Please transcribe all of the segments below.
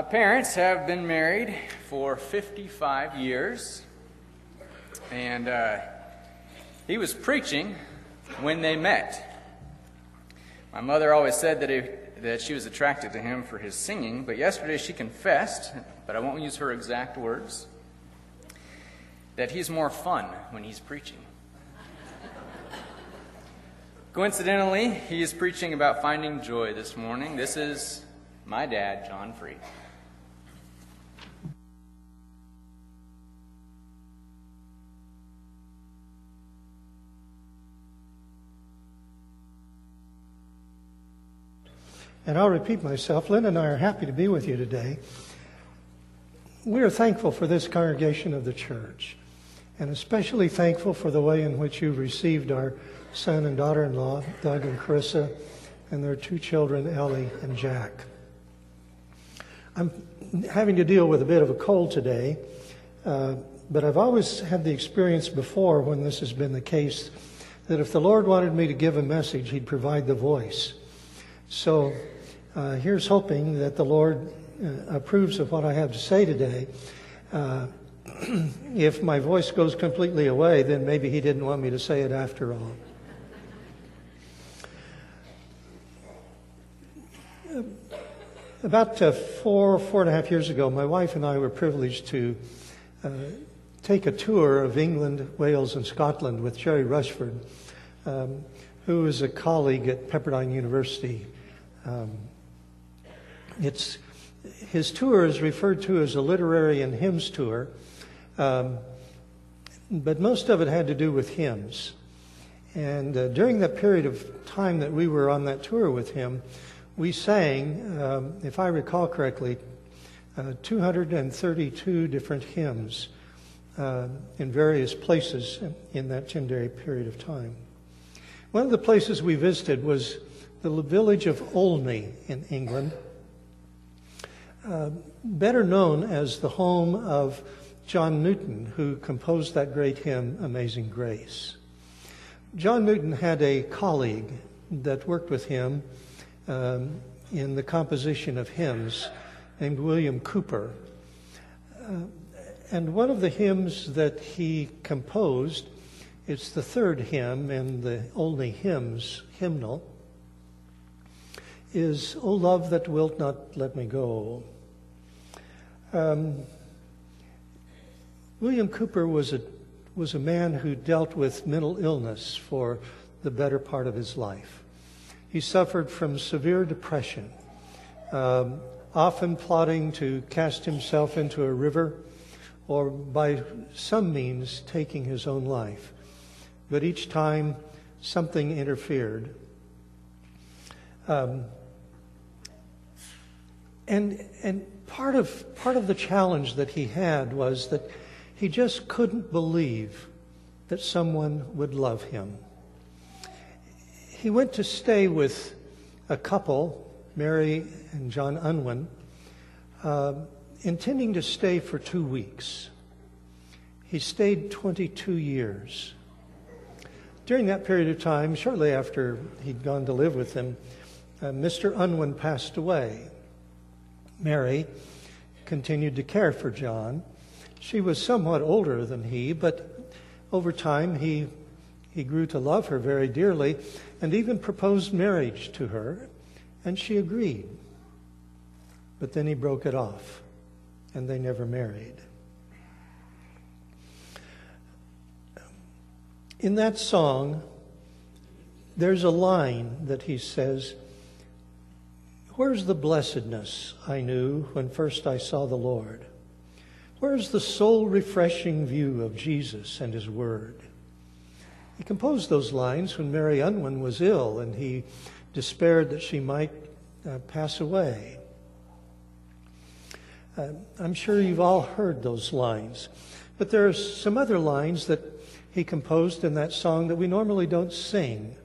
My parents have been married for 55 years, and uh, he was preaching when they met. My mother always said that, he, that she was attracted to him for his singing, but yesterday she confessed, but I won't use her exact words, that he's more fun when he's preaching. Coincidentally, he is preaching about finding joy this morning. This is my dad, John Free. And I'll repeat myself. Lynn and I are happy to be with you today. We are thankful for this congregation of the church, and especially thankful for the way in which you've received our son and daughter in law, Doug and Carissa, and their two children, Ellie and Jack. I'm having to deal with a bit of a cold today, uh, but I've always had the experience before when this has been the case that if the Lord wanted me to give a message, He'd provide the voice. So uh, here's hoping that the Lord uh, approves of what I have to say today. Uh, if my voice goes completely away, then maybe He didn't want me to say it after all. About uh, four, four and a half years ago, my wife and I were privileged to uh, take a tour of England, Wales, and Scotland with Jerry Rushford, um, who is a colleague at Pepperdine University um, it's, his tour is referred to as a literary and hymns tour, um, but most of it had to do with hymns. And uh, during that period of time that we were on that tour with him, we sang, um, if I recall correctly, uh, 232 different hymns uh, in various places in that 10 day period of time. One of the places we visited was the village of Olney in England, uh, better known as the home of John Newton, who composed that great hymn, Amazing Grace. John Newton had a colleague that worked with him um, in the composition of hymns named William Cowper. Uh, and one of the hymns that he composed, it's the third hymn in the Olney Hymns hymnal, is, O love that wilt not let me go. Um, William Cowper was a, was a man who dealt with mental illness for the better part of his life. He suffered from severe depression, um, often plotting to cast himself into a river or by some means taking his own life. But each time something interfered. Um, and, and part, of, part of the challenge that he had was that he just couldn't believe that someone would love him. He went to stay with a couple, Mary and John Unwin, uh, intending to stay for two weeks. He stayed 22 years. During that period of time, shortly after he'd gone to live with them, uh, Mr. Unwin passed away. Mary continued to care for John. She was somewhat older than he, but over time he, he grew to love her very dearly and even proposed marriage to her, and she agreed. But then he broke it off, and they never married. In that song, there's a line that he says, Where's the blessedness I knew when first I saw the Lord? Where's the soul refreshing view of Jesus and His Word? He composed those lines when Mary Unwin was ill and he despaired that she might uh, pass away. Uh, I'm sure you've all heard those lines, but there are some other lines that he composed in that song that we normally don't sing.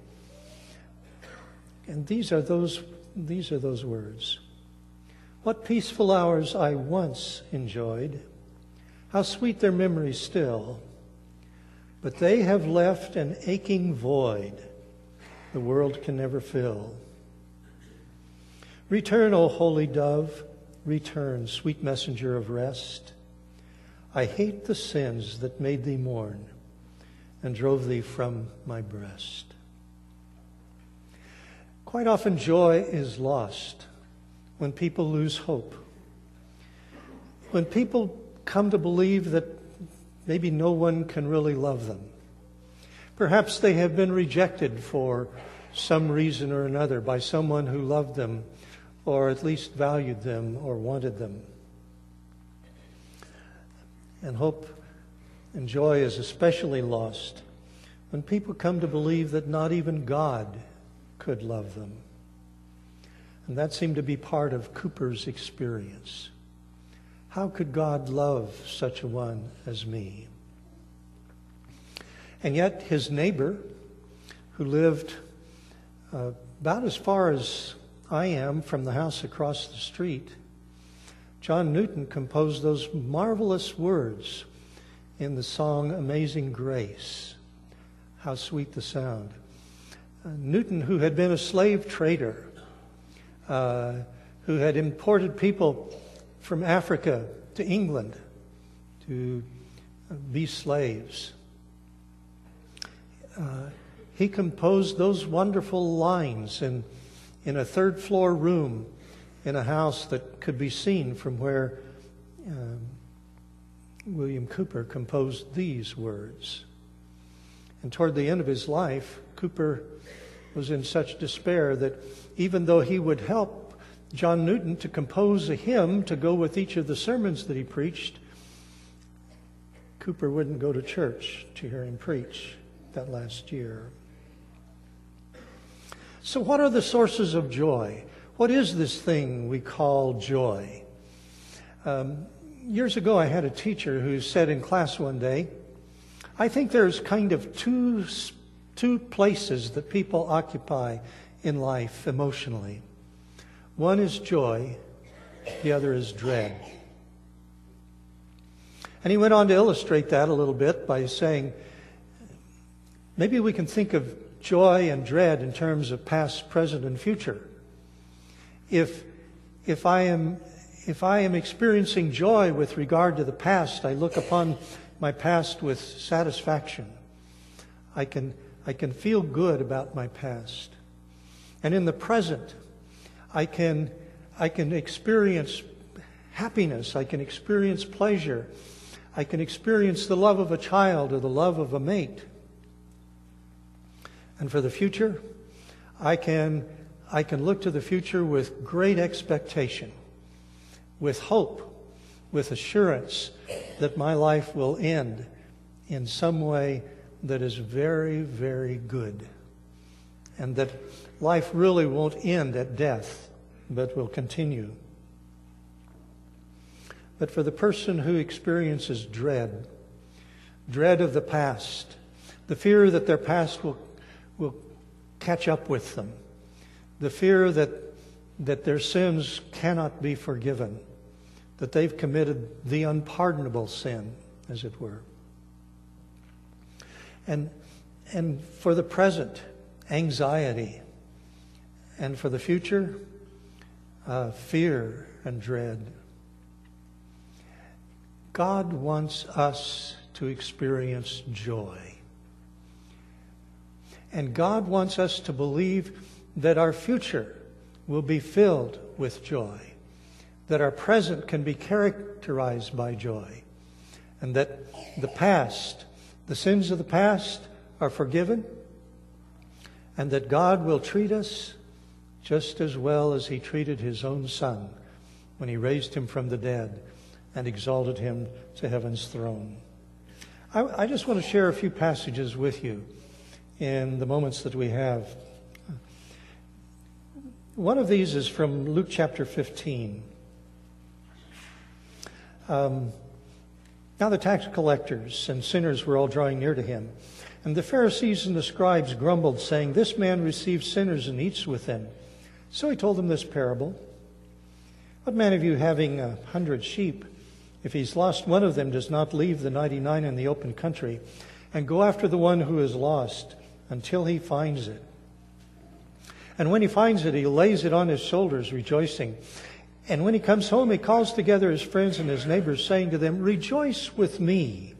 And these are those these are those words. What peaceful hours I once enjoyed. How sweet their memories still. But they have left an aching void the world can never fill. Return, O holy dove, return, sweet messenger of rest. I hate the sins that made thee mourn and drove thee from my breast. Quite often, joy is lost when people lose hope. When people come to believe that maybe no one can really love them. Perhaps they have been rejected for some reason or another by someone who loved them or at least valued them or wanted them. And hope and joy is especially lost when people come to believe that not even God could love them. And that seemed to be part of Cowper's experience. How could God love such a one as me? And yet, his neighbor, who lived uh, about as far as I am from the house across the street, John Newton composed those marvelous words in the song Amazing Grace. How sweet the sound. Newton, who had been a slave trader, uh, who had imported people from Africa to England to uh, be slaves. Uh, he composed those wonderful lines in, in a third floor room in a house that could be seen from where um, William Cowper composed these words. And toward the end of his life, Cowper was in such despair that even though he would help John Newton to compose a hymn to go with each of the sermons that he preached, Cowper wouldn't go to church to hear him preach that last year. So, what are the sources of joy? What is this thing we call joy? Um, years ago, I had a teacher who said in class one day, I think there's kind of two, two places that people occupy in life emotionally. One is joy, the other is dread. And he went on to illustrate that a little bit by saying, maybe we can think of joy and dread in terms of past, present, and future. If, if, I am, if I am experiencing joy with regard to the past, I look upon my past with satisfaction. I can, I can feel good about my past. And in the present, I can, I can experience happiness. I can experience pleasure. I can experience the love of a child or the love of a mate. And for the future, I can, I can look to the future with great expectation, with hope, with assurance that my life will end in some way that is very, very good. And that life really won't end at death, but will continue. But for the person who experiences dread, dread of the past, the fear that their past will, will catch up with them, the fear that, that their sins cannot be forgiven, that they've committed the unpardonable sin, as it were. And, and for the present, anxiety, and for the future, uh, fear and dread. God wants us to experience joy. And God wants us to believe that our future will be filled with joy, that our present can be characterized by joy, and that the past, the sins of the past, are forgiven, and that God will treat us just as well as he treated his own son when he raised him from the dead and exalted him to heaven's throne. I, I, just want to share a few passages with you in the moments that we have. One of these is from Luke chapter 15. Um, now the tax collectors and sinners were all drawing near to him. And the Pharisees and the scribes grumbled, saying, This man receives sinners and eats with them. So he told them this parable What man of you having a hundred sheep, if he's lost one of them, does not leave the 99 in the open country and go after the one who is lost until he finds it? And when he finds it, he lays it on his shoulders, rejoicing. And when he comes home, he calls together his friends and his neighbors, saying to them, Rejoice with me,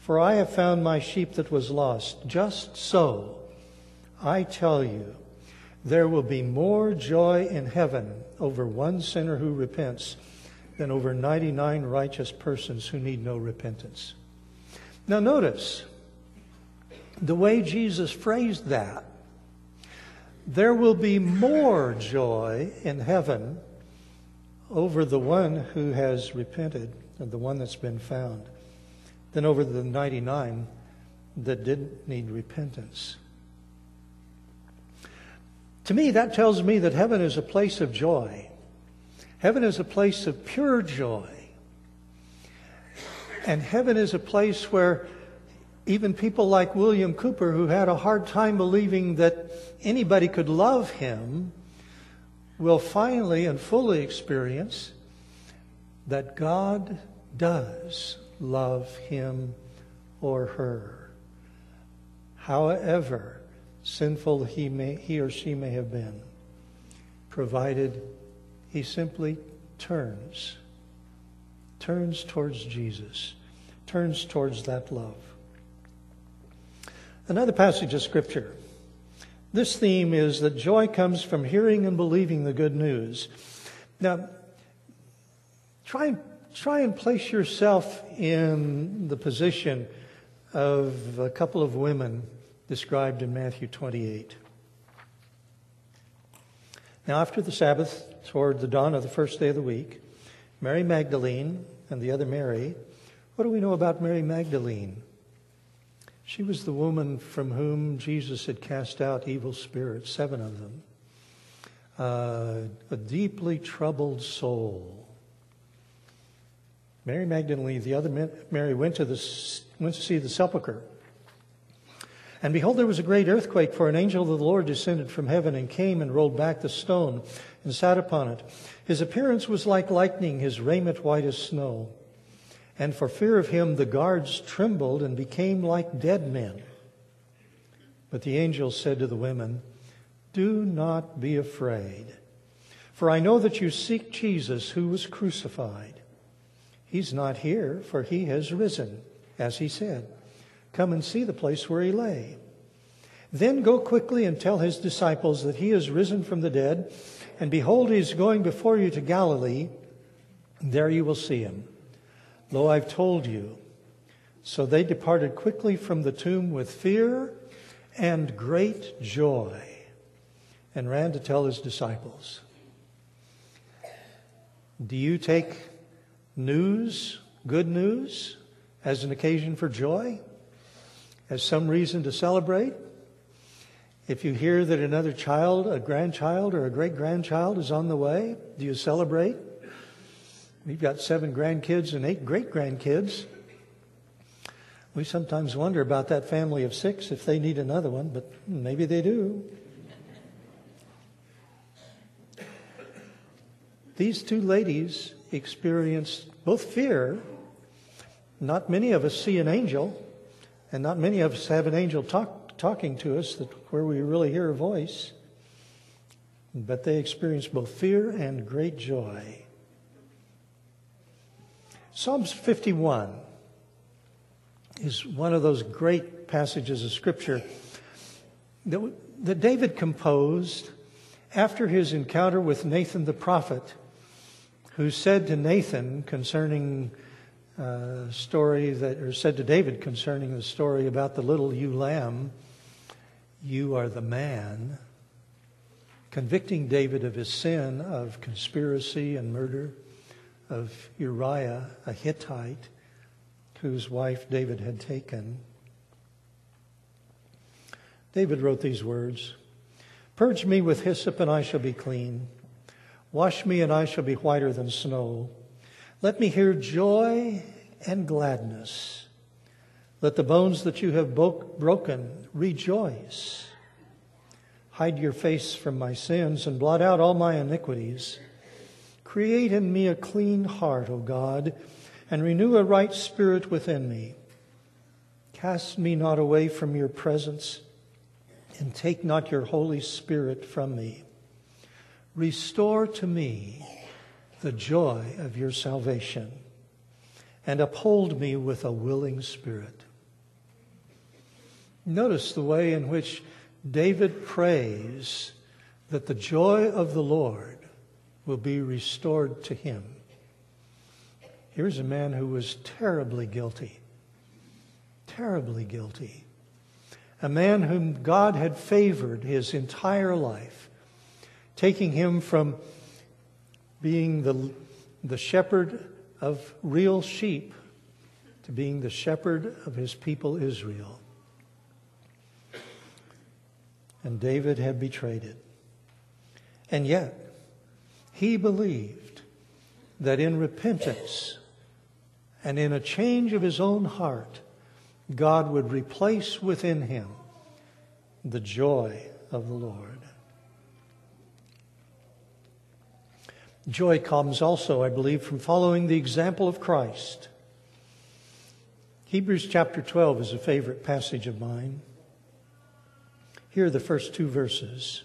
for I have found my sheep that was lost. Just so, I tell you, there will be more joy in heaven over one sinner who repents than over 99 righteous persons who need no repentance. Now, notice the way Jesus phrased that. There will be more joy in heaven over the one who has repented and the one that's been found than over the 99 that didn't need repentance. To me, that tells me that heaven is a place of joy. Heaven is a place of pure joy. And heaven is a place where even people like William Cowper, who had a hard time believing that anybody could love him, will finally and fully experience that God does love him or her. However sinful he, may, he or she may have been, provided he simply turns, turns towards Jesus, turns towards that love. Another passage of Scripture this theme is that joy comes from hearing and believing the good news. Now, try and, try and place yourself in the position of a couple of women described in Matthew 28. Now, after the Sabbath, toward the dawn of the first day of the week, Mary Magdalene and the other Mary, what do we know about Mary Magdalene? She was the woman from whom Jesus had cast out evil spirits, seven of them. Uh, a deeply troubled soul. Mary Magdalene, the other Mary, went to, the, went to see the sepulchre. And behold, there was a great earthquake, for an angel of the Lord descended from heaven and came and rolled back the stone and sat upon it. His appearance was like lightning, his raiment white as snow. And for fear of him, the guards trembled and became like dead men. But the angel said to the women, Do not be afraid, for I know that you seek Jesus who was crucified. He's not here, for he has risen, as he said. Come and see the place where he lay. Then go quickly and tell his disciples that he is risen from the dead, and behold, he is going before you to Galilee. There you will see him. Lo, I've told you. So they departed quickly from the tomb with fear and great joy and ran to tell his disciples. Do you take news, good news, as an occasion for joy? As some reason to celebrate? If you hear that another child, a grandchild, or a great grandchild is on the way, do you celebrate? We've got seven grandkids and eight great grandkids. We sometimes wonder about that family of six if they need another one, but maybe they do. These two ladies experienced both fear. Not many of us see an angel, and not many of us have an angel talk, talking to us that, where we really hear a voice. But they experienced both fear and great joy. Psalms 51 is one of those great passages of Scripture that, that David composed after his encounter with Nathan the prophet, who said to Nathan concerning uh, story that, or said to David concerning the story about the little ewe lamb, You are the man, convicting David of his sin of conspiracy and murder of Uriah, a Hittite, whose wife David had taken. David wrote these words Purge me with hyssop, and I shall be clean. Wash me, and I shall be whiter than snow. Let me hear joy and gladness. Let the bones that you have broken rejoice. Hide your face from my sins and blot out all my iniquities. Create in me a clean heart, O God, and renew a right spirit within me. Cast me not away from your presence, and take not your Holy Spirit from me. Restore to me the joy of your salvation and uphold me with a willing spirit. Notice the way in which David prays that the joy of the Lord will be restored to him. Here's a man who was terribly guilty, terribly guilty. A man whom God had favored his entire life, taking him from being the, the shepherd of real sheep to being the shepherd of his people Israel. And David had betrayed it. And yet, he believed that in repentance and in a change of his own heart, God would replace within him the joy of the Lord. Joy comes also, I believe, from following the example of Christ. Hebrews chapter 12 is a favorite passage of mine. Here are the first two verses.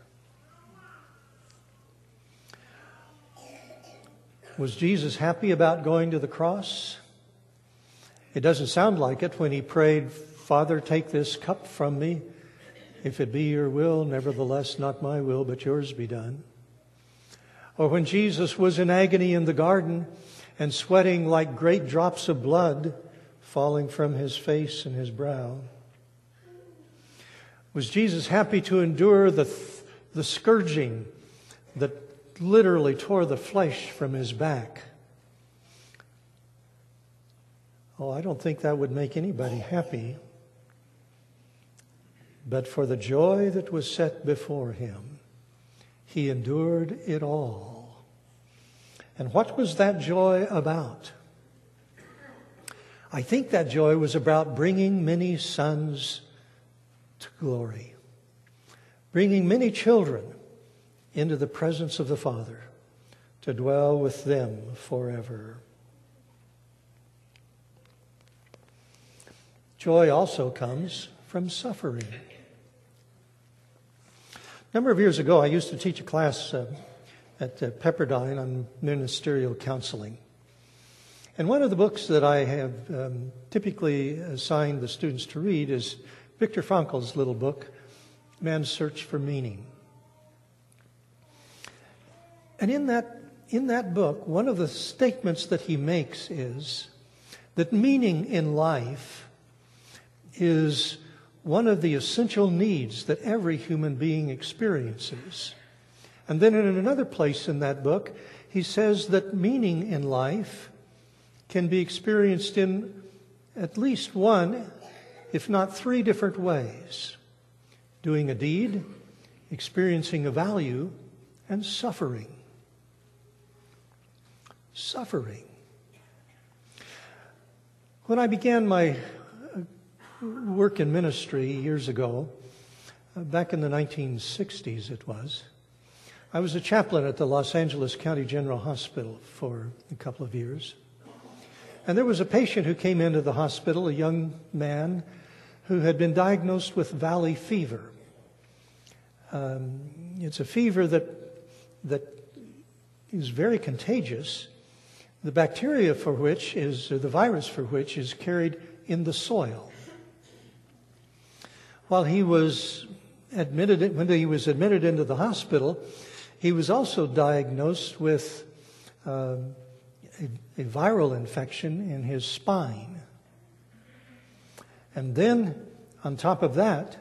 Was Jesus happy about going to the cross? It doesn't sound like it when he prayed, Father, take this cup from me. If it be your will, nevertheless, not my will, but yours be done. Or when Jesus was in agony in the garden and sweating like great drops of blood falling from his face and his brow. Was Jesus happy to endure the, the scourging that literally tore the flesh from his back. Oh, I don't think that would make anybody happy. But for the joy that was set before him, he endured it all. And what was that joy about? I think that joy was about bringing many sons to glory, bringing many children into the presence of the Father to dwell with them forever. Joy also comes from suffering. A number of years ago, I used to teach a class uh, at uh, Pepperdine on ministerial counseling. And one of the books that I have um, typically assigned the students to read is Viktor Frankl's little book, Man's Search for Meaning. And in that, in that book, one of the statements that he makes is that meaning in life is one of the essential needs that every human being experiences. And then in another place in that book, he says that meaning in life can be experienced in at least one, if not three different ways doing a deed, experiencing a value, and suffering suffering. When I began my uh, work in ministry years ago, uh, back in the 1960s it was, I was a chaplain at the Los Angeles County General Hospital for a couple of years. And there was a patient who came into the hospital, a young man who had been diagnosed with valley fever. Um, it's a fever that, that is very contagious the bacteria for which is, the virus for which is carried in the soil. While he was admitted, when he was admitted into the hospital, he was also diagnosed with uh, a, a viral infection in his spine. And then, on top of that,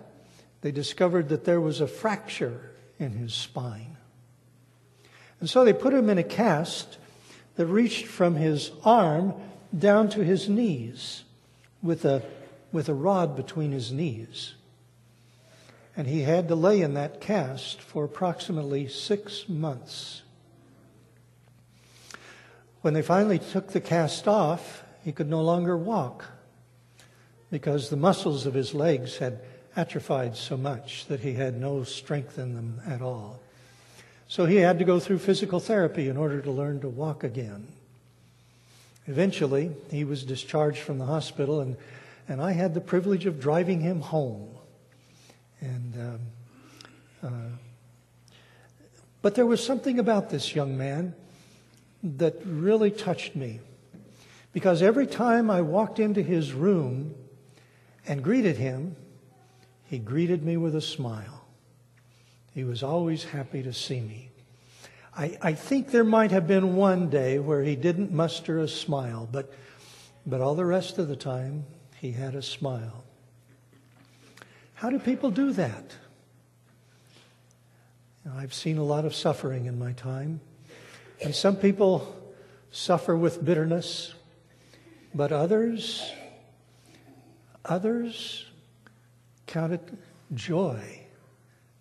they discovered that there was a fracture in his spine. And so they put him in a cast that reached from his arm down to his knees with a, with a rod between his knees. And he had to lay in that cast for approximately six months. When they finally took the cast off, he could no longer walk because the muscles of his legs had atrophied so much that he had no strength in them at all. So he had to go through physical therapy in order to learn to walk again. Eventually, he was discharged from the hospital, and, and I had the privilege of driving him home. And, um, uh, but there was something about this young man that really touched me. Because every time I walked into his room and greeted him, he greeted me with a smile. He was always happy to see me. I, I think there might have been one day where he didn't muster a smile, but, but all the rest of the time, he had a smile. How do people do that? You know, I've seen a lot of suffering in my time. And some people suffer with bitterness, but others, others count it joy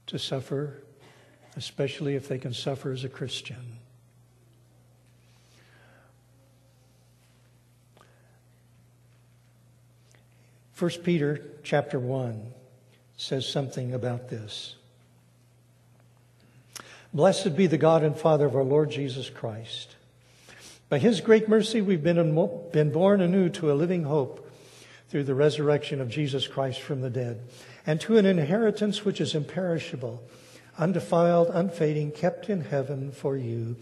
to suffer, especially if they can suffer as a Christian. First Peter chapter 1 says something about this. Blessed be the God and Father of our Lord Jesus Christ. By his great mercy, we've been, been born anew to a living hope through the resurrection of Jesus Christ from the dead, and to an inheritance which is imperishable, undefiled, unfading, kept in heaven for you,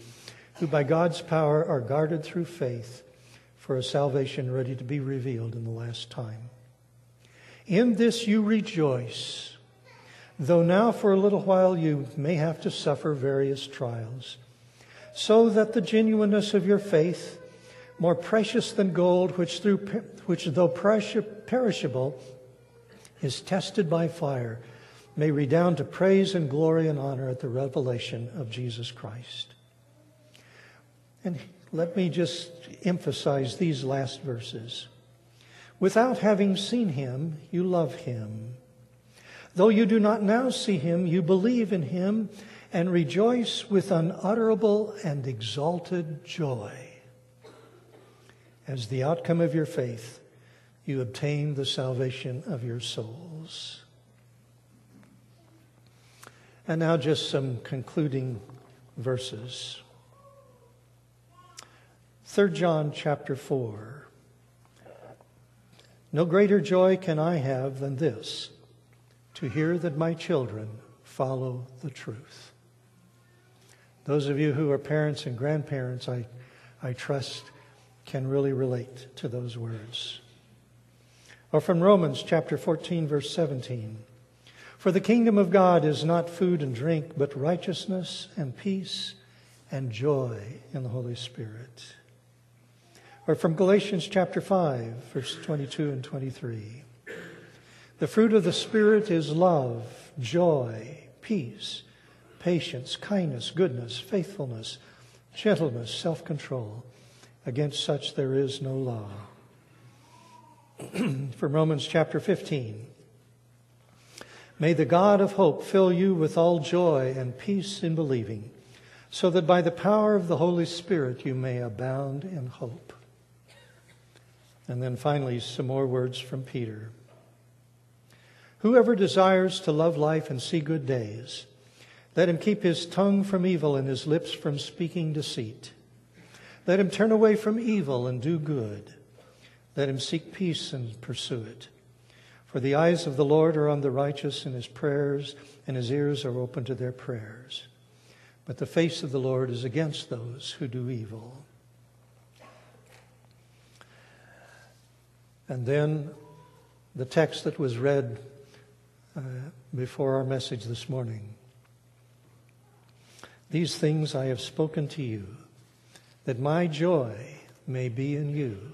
who by God's power are guarded through faith for a salvation ready to be revealed in the last time. In this you rejoice though now for a little while you may have to suffer various trials, so that the genuineness of your faith, more precious than gold, which, through, which though perishable, is tested by fire, may redound to praise and glory and honor at the revelation of Jesus Christ. And let me just emphasize these last verses. Without having seen him, you love him. Though you do not now see him, you believe in him and rejoice with unutterable and exalted joy. As the outcome of your faith, you obtain the salvation of your souls. And now, just some concluding verses. 3 John chapter 4. No greater joy can I have than this to hear that my children follow the truth. Those of you who are parents and grandparents, I, I trust, can really relate to those words. Or from Romans chapter 14, verse 17. For the kingdom of God is not food and drink, but righteousness and peace and joy in the Holy Spirit. Or from Galatians chapter 5, verse 22 and 23. The fruit of the Spirit is love, joy, peace, patience, kindness, goodness, faithfulness, gentleness, self control. Against such there is no law. From Romans chapter 15. May the God of hope fill you with all joy and peace in believing, so that by the power of the Holy Spirit you may abound in hope. And then finally, some more words from Peter. Whoever desires to love life and see good days, let him keep his tongue from evil and his lips from speaking deceit. Let him turn away from evil and do good. Let him seek peace and pursue it. For the eyes of the Lord are on the righteous, and his prayers and his ears are open to their prayers. But the face of the Lord is against those who do evil. And then the text that was read uh, before our message this morning. These things I have spoken to you, that my joy may be in you,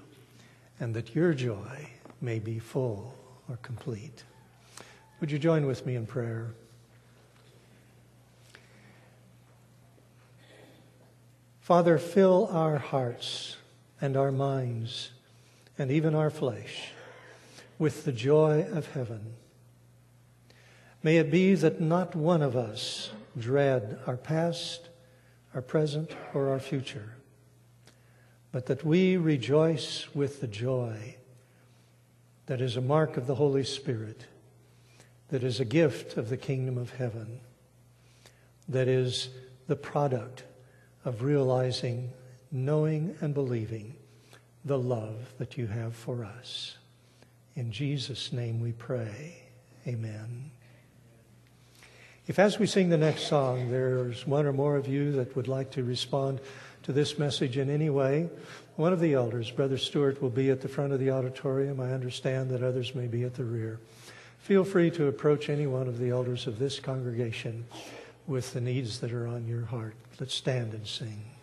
and that your joy may be full or complete. Would you join with me in prayer? Father, fill our hearts and our minds and even our flesh with the joy of heaven May it be that not one of us dread our past, our present, or our future, but that we rejoice with the joy that is a mark of the Holy Spirit, that is a gift of the kingdom of heaven, that is the product of realizing, knowing, and believing the love that you have for us. In Jesus' name we pray. Amen. If, as we sing the next song, there's one or more of you that would like to respond to this message in any way, one of the elders, Brother Stewart, will be at the front of the auditorium. I understand that others may be at the rear. Feel free to approach any one of the elders of this congregation with the needs that are on your heart. Let's stand and sing.